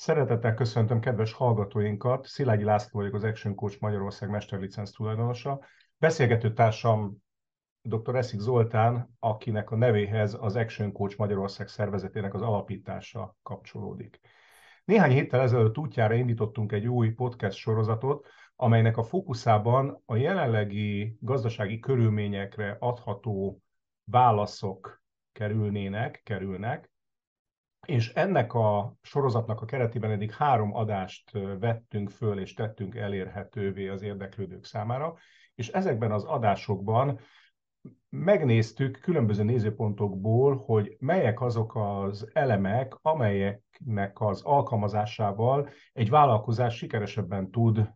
Szeretettel köszöntöm kedves hallgatóinkat. Szilágyi László vagyok, az Action Coach Magyarország mesterlicenc tulajdonosa. Beszélgető társam dr. Eszik Zoltán, akinek a nevéhez az Action Coach Magyarország szervezetének az alapítása kapcsolódik. Néhány héttel ezelőtt útjára indítottunk egy új podcast sorozatot, amelynek a fókuszában a jelenlegi gazdasági körülményekre adható válaszok kerülnének, kerülnek, és ennek a sorozatnak a keretében eddig három adást vettünk föl és tettünk elérhetővé az érdeklődők számára, és ezekben az adásokban megnéztük különböző nézőpontokból, hogy melyek azok az elemek, amelyeknek az alkalmazásával egy vállalkozás sikeresebben tud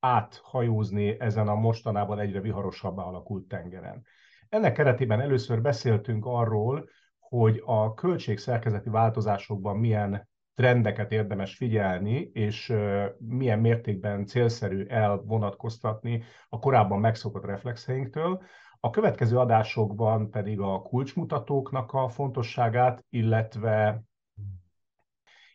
áthajózni ezen a mostanában egyre viharosabbá alakult tengeren. Ennek keretében először beszéltünk arról, hogy a költségszerkezeti változásokban milyen trendeket érdemes figyelni, és milyen mértékben célszerű elvonatkoztatni a korábban megszokott reflexeinktől. A következő adásokban pedig a kulcsmutatóknak a fontosságát, illetve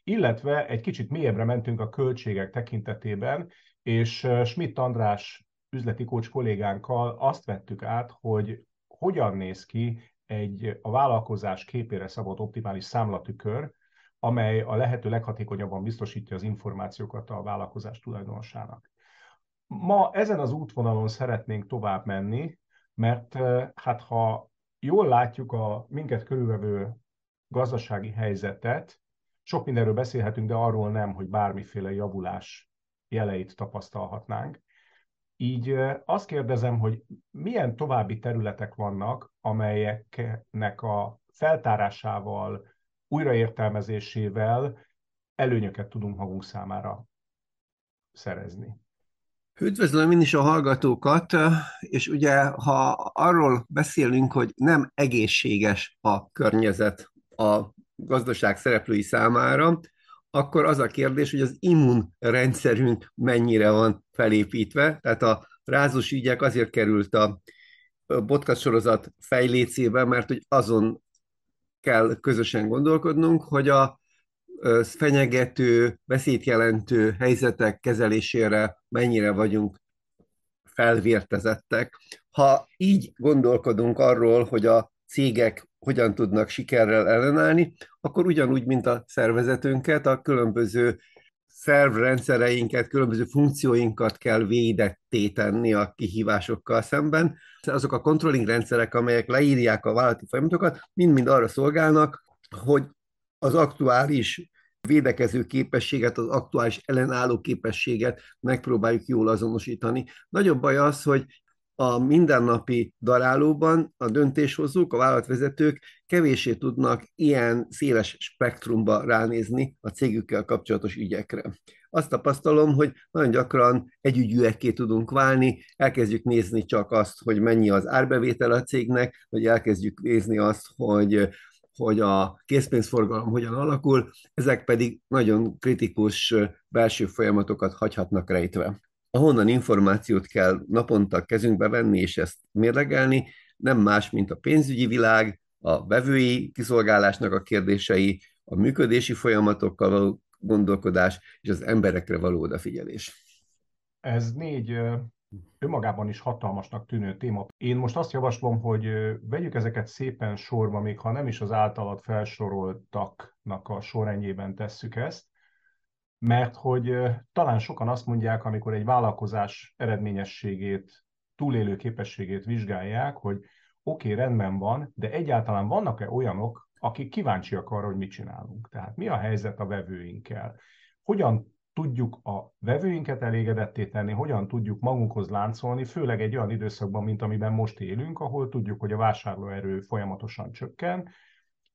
illetve egy kicsit mélyebbre mentünk a költségek tekintetében, és Schmidt András üzleti kócs kollégánkkal azt vettük át, hogy hogyan néz ki egy a vállalkozás képére szabott optimális számlatükör, amely a lehető leghatékonyabban biztosítja az információkat a vállalkozás tulajdonosának. Ma ezen az útvonalon szeretnénk tovább menni, mert hát ha jól látjuk a minket körülvevő gazdasági helyzetet, sok mindenről beszélhetünk, de arról nem, hogy bármiféle javulás jeleit tapasztalhatnánk. Így azt kérdezem, hogy milyen további területek vannak, amelyeknek a feltárásával, újraértelmezésével előnyöket tudunk magunk számára szerezni. Üdvözlöm én is a hallgatókat, és ugye ha arról beszélünk, hogy nem egészséges a környezet a gazdaság szereplői számára, akkor az a kérdés, hogy az immunrendszerünk mennyire van felépítve. Tehát a rázós ügyek azért került a podcast sorozat fejlécébe, mert hogy azon kell közösen gondolkodnunk, hogy a fenyegető, veszélyt jelentő helyzetek kezelésére mennyire vagyunk felvértezettek. Ha így gondolkodunk arról, hogy a cégek hogyan tudnak sikerrel ellenállni, akkor ugyanúgy, mint a szervezetünket, a különböző szervrendszereinket, különböző funkcióinkat kell védetté tenni a kihívásokkal szemben. Azok a controlling rendszerek, amelyek leírják a vállalati folyamatokat, mind-mind arra szolgálnak, hogy az aktuális védekező képességet, az aktuális ellenálló képességet megpróbáljuk jól azonosítani. Nagyobb baj az, hogy a mindennapi darálóban a döntéshozók, a vállalatvezetők kevésé tudnak ilyen széles spektrumba ránézni a cégükkel kapcsolatos ügyekre. Azt tapasztalom, hogy nagyon gyakran együgyűekké tudunk válni, elkezdjük nézni csak azt, hogy mennyi az árbevétel a cégnek, vagy elkezdjük nézni azt, hogy hogy a készpénzforgalom hogyan alakul, ezek pedig nagyon kritikus belső folyamatokat hagyhatnak rejtve ahonnan információt kell naponta kezünkbe venni és ezt mérlegelni, nem más, mint a pénzügyi világ, a vevői kiszolgálásnak a kérdései, a működési folyamatokkal való gondolkodás és az emberekre való odafigyelés. Ez négy önmagában is hatalmasnak tűnő téma. Én most azt javaslom, hogy vegyük ezeket szépen sorba, még ha nem is az általad felsoroltaknak a sorrendjében tesszük ezt, mert hogy talán sokan azt mondják, amikor egy vállalkozás eredményességét, túlélő képességét vizsgálják, hogy oké, okay, rendben van, de egyáltalán vannak-e olyanok, akik kíváncsiak arra, hogy mit csinálunk? Tehát mi a helyzet a vevőinkkel? Hogyan tudjuk a vevőinket elégedetté tenni, hogyan tudjuk magunkhoz láncolni, főleg egy olyan időszakban, mint amiben most élünk, ahol tudjuk, hogy a vásárlóerő folyamatosan csökken,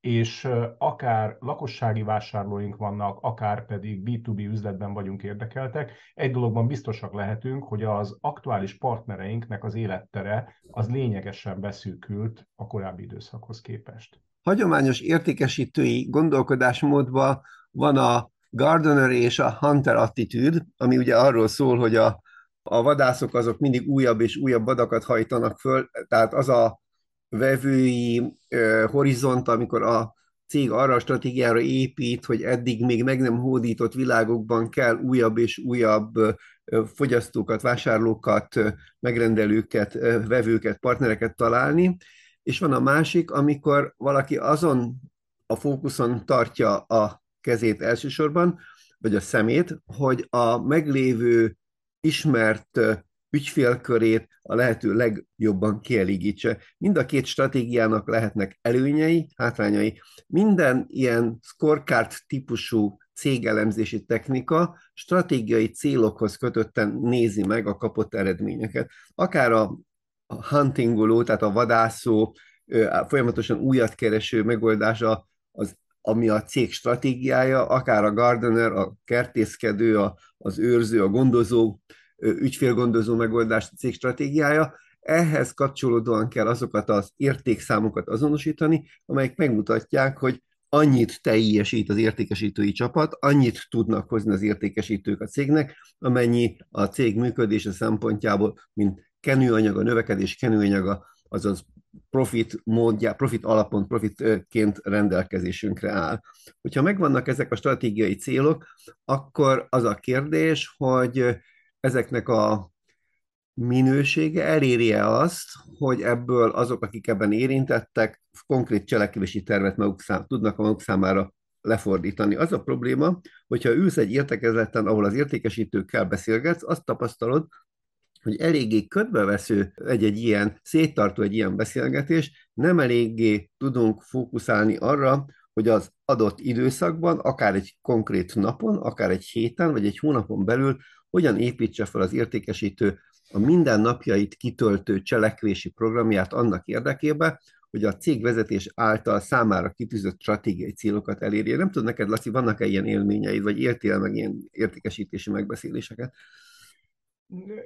és akár lakossági vásárlóink vannak, akár pedig B2B üzletben vagyunk érdekeltek, egy dologban biztosak lehetünk, hogy az aktuális partnereinknek az élettere az lényegesen beszűkült a korábbi időszakhoz képest. Hagyományos értékesítői gondolkodásmódban van a Gardener és a Hunter attitűd, ami ugye arról szól, hogy a, a vadászok azok mindig újabb és újabb vadakat hajtanak föl, tehát az a vevői horizont, amikor a cég arra a stratégiára épít, hogy eddig még meg nem hódított világokban kell újabb és újabb fogyasztókat, vásárlókat, megrendelőket, vevőket, partnereket találni, és van a másik, amikor valaki azon a fókuszon tartja a kezét elsősorban, vagy a szemét, hogy a meglévő ismert ügyfélkörét a lehető legjobban kielégítse. Mind a két stratégiának lehetnek előnyei, hátrányai. Minden ilyen scorecard típusú cégelemzési technika stratégiai célokhoz kötötten nézi meg a kapott eredményeket. Akár a huntingoló, tehát a vadászó, folyamatosan újat kereső megoldása az ami a cég stratégiája, akár a gardener, a kertészkedő, a, az őrző, a gondozó, ügyfélgondozó megoldás a cég stratégiája, ehhez kapcsolódóan kell azokat az értékszámokat azonosítani, amelyek megmutatják, hogy annyit teljesít az értékesítői csapat, annyit tudnak hozni az értékesítők a cégnek, amennyi a cég működése szempontjából, mint kenőanyag, a növekedés kenőanyaga, azaz profit módja, profit alapon, profitként rendelkezésünkre áll. Hogyha megvannak ezek a stratégiai célok, akkor az a kérdés, hogy ezeknek a minősége eléri-e azt, hogy ebből azok, akik ebben érintettek, konkrét cselekvési tervet maguk szám, tudnak a maguk számára lefordítani. Az a probléma, hogyha ülsz egy értekezleten, ahol az értékesítőkkel beszélgetsz, azt tapasztalod, hogy eléggé ködbevesző egy-egy ilyen, széttartó egy ilyen beszélgetés, nem eléggé tudunk fókuszálni arra, hogy az adott időszakban, akár egy konkrét napon, akár egy héten, vagy egy hónapon belül hogyan építse fel az értékesítő a mindennapjait kitöltő cselekvési programját annak érdekében, hogy a cégvezetés által számára kitűzött stratégiai célokat elérje. Nem tudom neked, Laci, vannak-e ilyen élményeid, vagy értél meg ilyen értékesítési megbeszéléseket?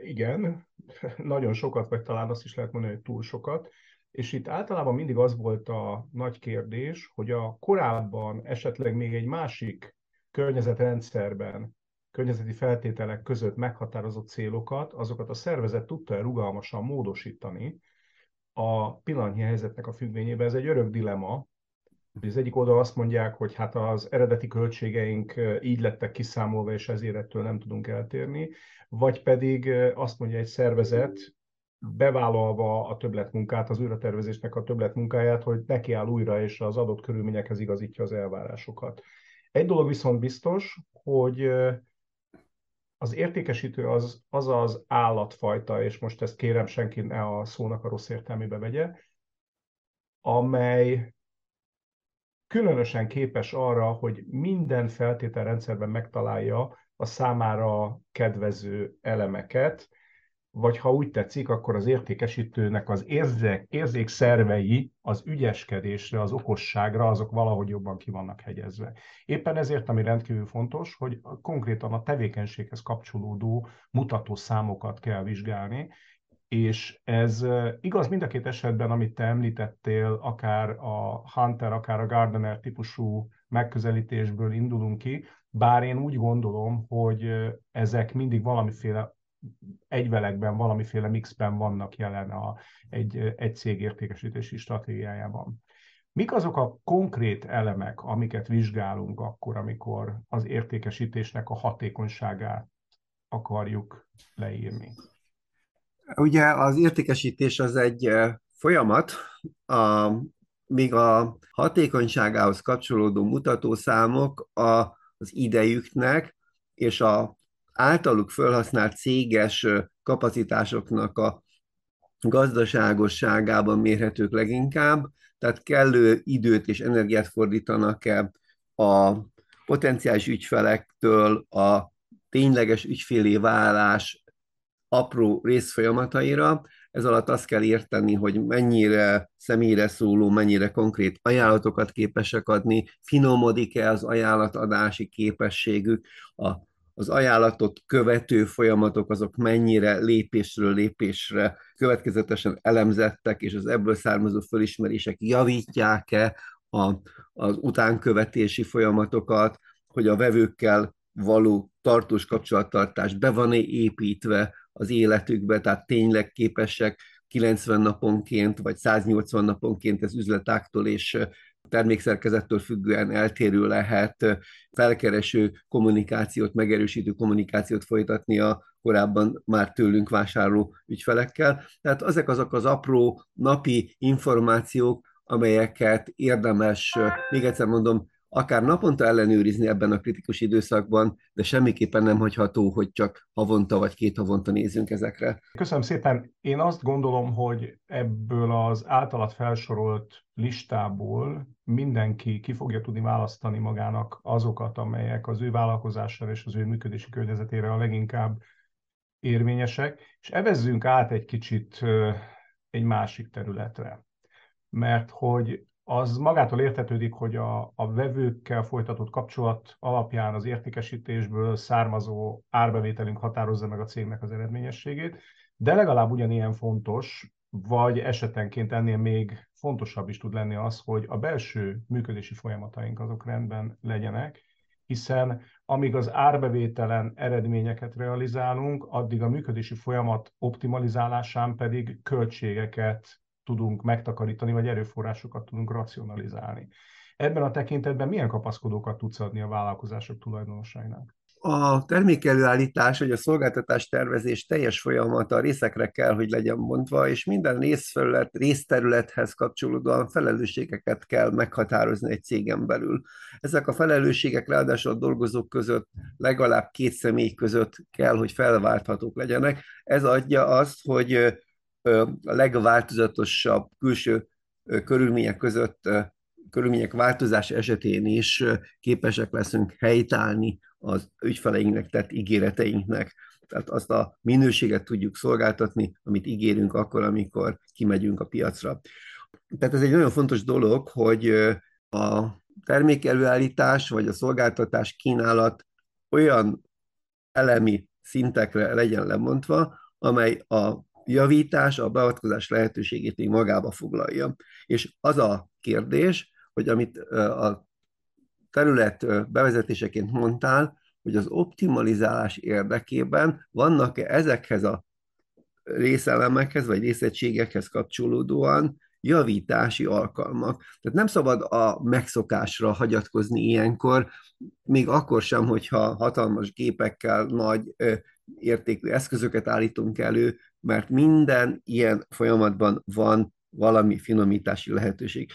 Igen, nagyon sokat, vagy talán azt is lehet mondani, hogy túl sokat. És itt általában mindig az volt a nagy kérdés, hogy a korábban esetleg még egy másik környezetrendszerben, környezeti feltételek között meghatározott célokat, azokat a szervezet tudta-e rugalmasan módosítani a pillanatnyi helyzetnek a függvényében. Ez egy örök dilema, az egyik oldal azt mondják, hogy hát az eredeti költségeink így lettek kiszámolva, és ezért ettől nem tudunk eltérni, vagy pedig azt mondja egy szervezet, bevállalva a többletmunkát, az újratervezésnek a többletmunkáját, hogy nekiáll újra, és az adott körülményekhez igazítja az elvárásokat. Egy dolog viszont biztos, hogy az értékesítő az az, az állatfajta, és most ezt kérem senki ne a szónak a rossz értelmébe vegye, amely különösen képes arra, hogy minden feltételrendszerben megtalálja a számára kedvező elemeket, vagy ha úgy tetszik, akkor az értékesítőnek az érzék, érzékszervei az ügyeskedésre, az okosságra, azok valahogy jobban ki vannak hegyezve. Éppen ezért, ami rendkívül fontos, hogy konkrétan a tevékenységhez kapcsolódó mutató számokat kell vizsgálni, és ez igaz mind a két esetben, amit te említettél, akár a Hunter, akár a Gardener típusú megközelítésből indulunk ki, bár én úgy gondolom, hogy ezek mindig valamiféle egyvelekben, valamiféle mixben vannak jelen a, egy, egy cég értékesítési stratégiájában. Mik azok a konkrét elemek, amiket vizsgálunk akkor, amikor az értékesítésnek a hatékonyságát akarjuk leírni? Ugye az értékesítés az egy folyamat, a, még a hatékonyságához kapcsolódó mutatószámok a, az idejüknek és a általuk felhasznált céges kapacitásoknak a gazdaságosságában mérhetők leginkább, tehát kellő időt és energiát fordítanak-e a potenciális ügyfelektől a tényleges ügyfélé válás apró részfolyamataira. Ez alatt azt kell érteni, hogy mennyire személyre szóló, mennyire konkrét ajánlatokat képesek adni, finomodik-e az ajánlatadási képességük, a, az ajánlatot követő folyamatok azok mennyire lépésről lépésre következetesen elemzettek, és az ebből származó fölismerések javítják-e a, az utánkövetési folyamatokat, hogy a vevőkkel való tartós kapcsolattartás be van építve az életükbe, tehát tényleg képesek 90 naponként vagy 180 naponként az üzletáktól és termékszerkezettől függően eltérő lehet felkereső kommunikációt, megerősítő kommunikációt folytatni a korábban már tőlünk vásárló ügyfelekkel. Tehát ezek azok az apró napi információk, amelyeket érdemes, még egyszer mondom, akár naponta ellenőrizni ebben a kritikus időszakban, de semmiképpen nem hagyható, hogy csak havonta vagy két havonta nézzünk ezekre. Köszönöm szépen. Én azt gondolom, hogy ebből az általat felsorolt listából mindenki ki fogja tudni választani magának azokat, amelyek az ő vállalkozására és az ő működési környezetére a leginkább érvényesek, és evezzünk át egy kicsit egy másik területre. Mert hogy az magától értetődik, hogy a, a vevőkkel folytatott kapcsolat alapján az értékesítésből származó árbevételünk határozza meg a cégnek az eredményességét, de legalább ugyanilyen fontos, vagy esetenként ennél még fontosabb is tud lenni az, hogy a belső működési folyamataink azok rendben legyenek, hiszen amíg az árbevételen eredményeket realizálunk, addig a működési folyamat optimalizálásán pedig költségeket tudunk megtakarítani, vagy erőforrásokat tudunk racionalizálni. Ebben a tekintetben milyen kapaszkodókat tudsz adni a vállalkozások tulajdonosainak? A termékelőállítás, vagy a szolgáltatás tervezés teljes folyamata a részekre kell, hogy legyen mondva, és minden részfelület, részterülethez kapcsolódóan felelősségeket kell meghatározni egy cégen belül. Ezek a felelősségek ráadásul a dolgozók között legalább két személy között kell, hogy felválthatók legyenek. Ez adja azt, hogy a legváltozatosabb külső körülmények között, körülmények változás esetén is képesek leszünk helytállni az ügyfeleinknek tett ígéreteinknek. Tehát azt a minőséget tudjuk szolgáltatni, amit ígérünk akkor, amikor kimegyünk a piacra. Tehát ez egy nagyon fontos dolog, hogy a termékelőállítás vagy a szolgáltatás kínálat olyan elemi szintekre legyen lemondva, amely a javítás, a beavatkozás lehetőségét még magába foglalja. És az a kérdés, hogy amit a terület bevezetéseként mondtál, hogy az optimalizálás érdekében vannak-e ezekhez a részelemekhez vagy részegységekhez kapcsolódóan javítási alkalmak. Tehát nem szabad a megszokásra hagyatkozni ilyenkor, még akkor sem, hogyha hatalmas gépekkel nagy értékű eszközöket állítunk elő, mert minden ilyen folyamatban van valami finomítási lehetőség.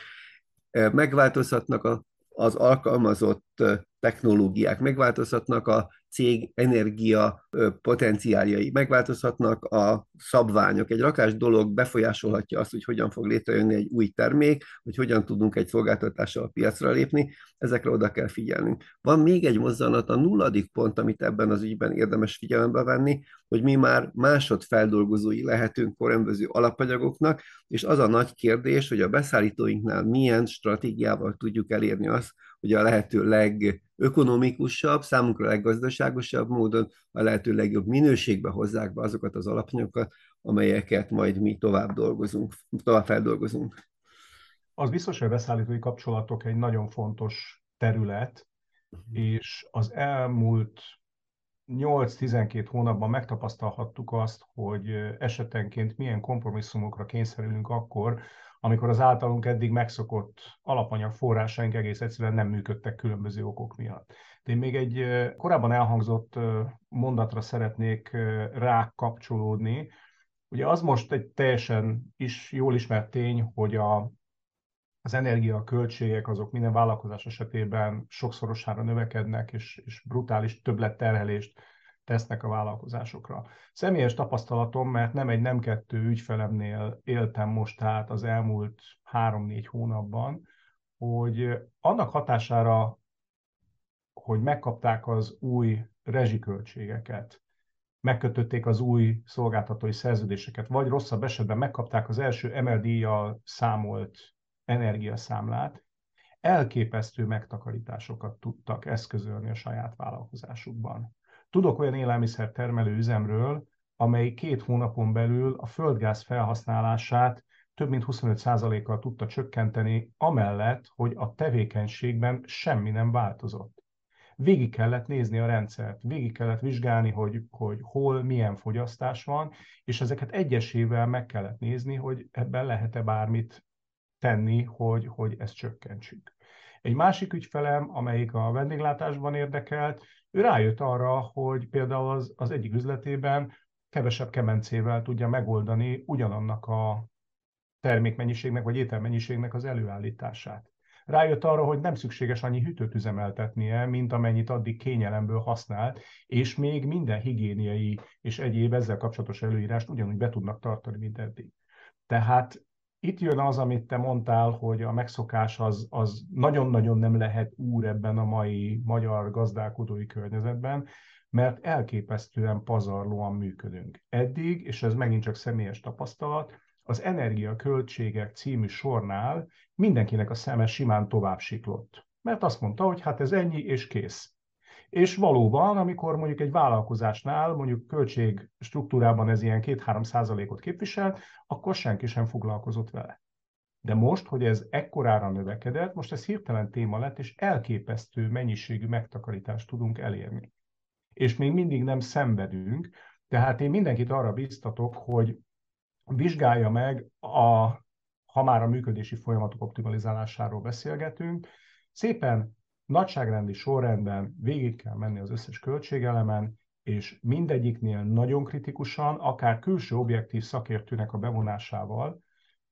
Megváltozhatnak az alkalmazott technológiák, megváltozhatnak a cég energia potenciáljai, megváltozhatnak a szabványok. Egy rakás dolog befolyásolhatja azt, hogy hogyan fog létrejönni egy új termék, hogy hogyan tudunk egy szolgáltatással a piacra lépni, ezekre oda kell figyelnünk. Van még egy mozzanat, a nulladik pont, amit ebben az ügyben érdemes figyelembe venni, hogy mi már másodfeldolgozói lehetünk különböző alapanyagoknak, és az a nagy kérdés, hogy a beszállítóinknál milyen stratégiával tudjuk elérni azt, hogy a lehető legökonomikusabb, számunkra leggazdaságosabb módon a lehető legjobb minőségbe hozzák be azokat az alapanyagokat, amelyeket majd mi tovább dolgozunk, tovább feldolgozunk. Az biztos, hogy a beszállítói kapcsolatok egy nagyon fontos terület, uh-huh. és az elmúlt 8-12 hónapban megtapasztalhattuk azt, hogy esetenként milyen kompromisszumokra kényszerülünk akkor, amikor az általunk eddig megszokott alapanyag forrásaink egész egyszerűen nem működtek különböző okok miatt. De én még egy korábban elhangzott mondatra szeretnék rá kapcsolódni. Ugye az most egy teljesen is jól ismert tény, hogy a, az energiaköltségek azok minden vállalkozás esetében sokszorosára növekednek, és, és brutális többletterhelést tesznek a vállalkozásokra. Személyes tapasztalatom, mert nem egy, nem kettő ügyfelemnél éltem most tehát az elmúlt három-négy hónapban, hogy annak hatására, hogy megkapták az új rezsiköltségeket, megkötötték az új szolgáltatói szerződéseket, vagy rosszabb esetben megkapták az első MLD-jal számolt energiaszámlát, elképesztő megtakarításokat tudtak eszközölni a saját vállalkozásukban. Tudok olyan élelmiszer termelő üzemről, amely két hónapon belül a földgáz felhasználását több mint 25%-kal tudta csökkenteni, amellett, hogy a tevékenységben semmi nem változott. Végig kellett nézni a rendszert, végig kellett vizsgálni, hogy, hogy hol milyen fogyasztás van, és ezeket egyesével meg kellett nézni, hogy ebben lehet-e bármit tenni, hogy, hogy ezt csökkentsük. Egy másik ügyfelem, amelyik a vendéglátásban érdekelt, ő rájött arra, hogy például az, az egyik üzletében kevesebb kemencével tudja megoldani ugyanannak a termékmennyiségnek vagy ételmennyiségnek az előállítását. Rájött arra, hogy nem szükséges annyi hűtőt üzemeltetnie, mint amennyit addig kényelemből használt, és még minden higiéniai és egyéb ezzel kapcsolatos előírást ugyanúgy be tudnak tartani, mint eddig. Tehát itt jön az, amit te mondtál, hogy a megszokás az, az nagyon-nagyon nem lehet úr ebben a mai magyar gazdálkodói környezetben, mert elképesztően pazarlóan működünk. Eddig, és ez megint csak személyes tapasztalat, az energiaköltségek című sornál mindenkinek a szeme simán tovább siklott. Mert azt mondta, hogy hát ez ennyi és kész. És valóban, amikor mondjuk egy vállalkozásnál, mondjuk költség struktúrában ez ilyen 2-3 százalékot képvisel, akkor senki sem foglalkozott vele. De most, hogy ez ekkorára növekedett, most ez hirtelen téma lett, és elképesztő mennyiségű megtakarítást tudunk elérni. És még mindig nem szenvedünk, tehát én mindenkit arra biztatok, hogy vizsgálja meg, a, ha már a működési folyamatok optimalizálásáról beszélgetünk, szépen nagyságrendi sorrendben végig kell menni az összes költségelemen, és mindegyiknél nagyon kritikusan, akár külső objektív szakértőnek a bevonásával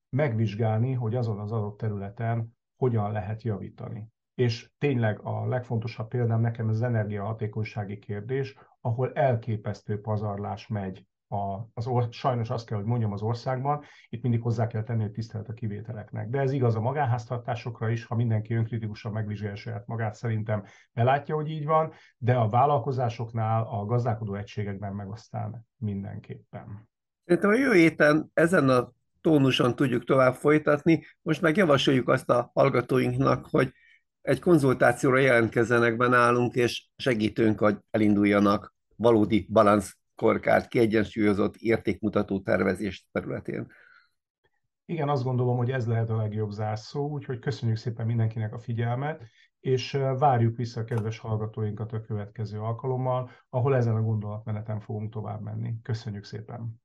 megvizsgálni, hogy azon az adott területen hogyan lehet javítani. És tényleg a legfontosabb példám nekem az energiahatékonysági kérdés, ahol elképesztő pazarlás megy a, az or, sajnos azt kell, hogy mondjam az országban, itt mindig hozzá kell tenni, hogy tisztelet a kivételeknek. De ez igaz a magánháztartásokra is, ha mindenki önkritikusan megvizsgálja saját magát, szerintem belátja, hogy így van, de a vállalkozásoknál, a gazdálkodó egységekben meg aztán mindenképpen. Szerintem a jövő héten ezen a tónuson tudjuk tovább folytatni. Most meg javasoljuk azt a hallgatóinknak, hogy egy konzultációra jelentkezzenek be nálunk, és segítünk, hogy elinduljanak valódi balansz korkárt, kiegyensúlyozott értékmutató tervezés területén. Igen, azt gondolom, hogy ez lehet a legjobb zárszó, úgyhogy köszönjük szépen mindenkinek a figyelmet, és várjuk vissza a kedves hallgatóinkat a következő alkalommal, ahol ezen a gondolatmeneten fogunk tovább menni. Köszönjük szépen!